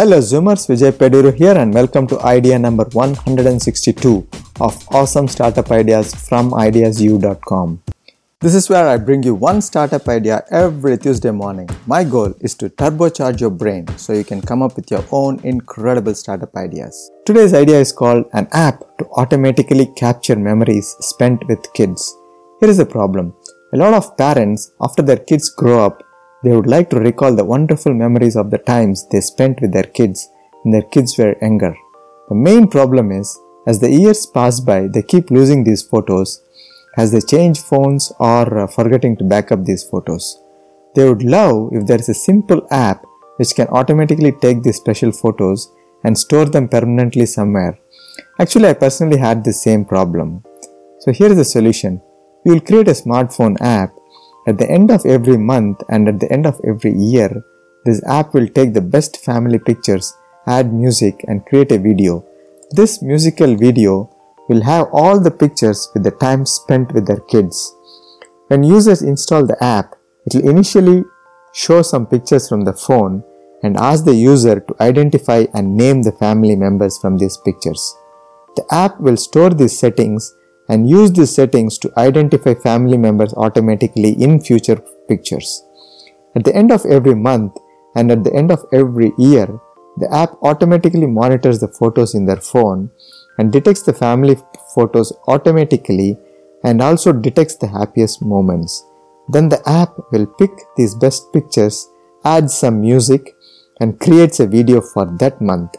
Hello Zoomers, Vijay Peduru here and welcome to idea number 162 of awesome startup ideas from ideasu.com. This is where I bring you one startup idea every Tuesday morning. My goal is to turbocharge your brain so you can come up with your own incredible startup ideas. Today's idea is called an app to automatically capture memories spent with kids. Here is the problem. A lot of parents, after their kids grow up, they would like to recall the wonderful memories of the times they spent with their kids when their kids were younger. The main problem is, as the years pass by, they keep losing these photos as they change phones or uh, forgetting to back up these photos. They would love if there is a simple app which can automatically take these special photos and store them permanently somewhere. Actually, I personally had the same problem. So here is the solution. You will create a smartphone app at the end of every month and at the end of every year, this app will take the best family pictures, add music, and create a video. This musical video will have all the pictures with the time spent with their kids. When users install the app, it will initially show some pictures from the phone and ask the user to identify and name the family members from these pictures. The app will store these settings and use these settings to identify family members automatically in future pictures. At the end of every month and at the end of every year, the app automatically monitors the photos in their phone and detects the family photos automatically and also detects the happiest moments. Then the app will pick these best pictures, adds some music, and creates a video for that month.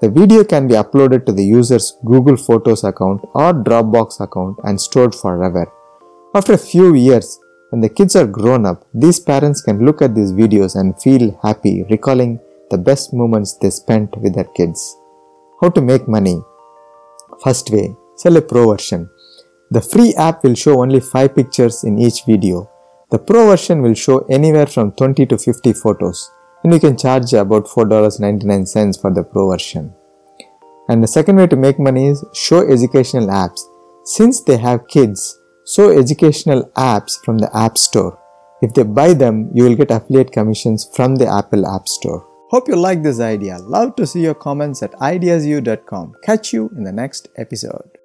The video can be uploaded to the user's Google Photos account or Dropbox account and stored forever. After a few years, when the kids are grown up, these parents can look at these videos and feel happy recalling the best moments they spent with their kids. How to make money? First way, sell a pro version. The free app will show only 5 pictures in each video. The pro version will show anywhere from 20 to 50 photos and you can charge about $4.99 for the pro version. And the second way to make money is show educational apps. Since they have kids, show educational apps from the App Store. If they buy them, you will get affiliate commissions from the Apple App Store. Hope you like this idea. Love to see your comments at ideasu.com. Catch you in the next episode.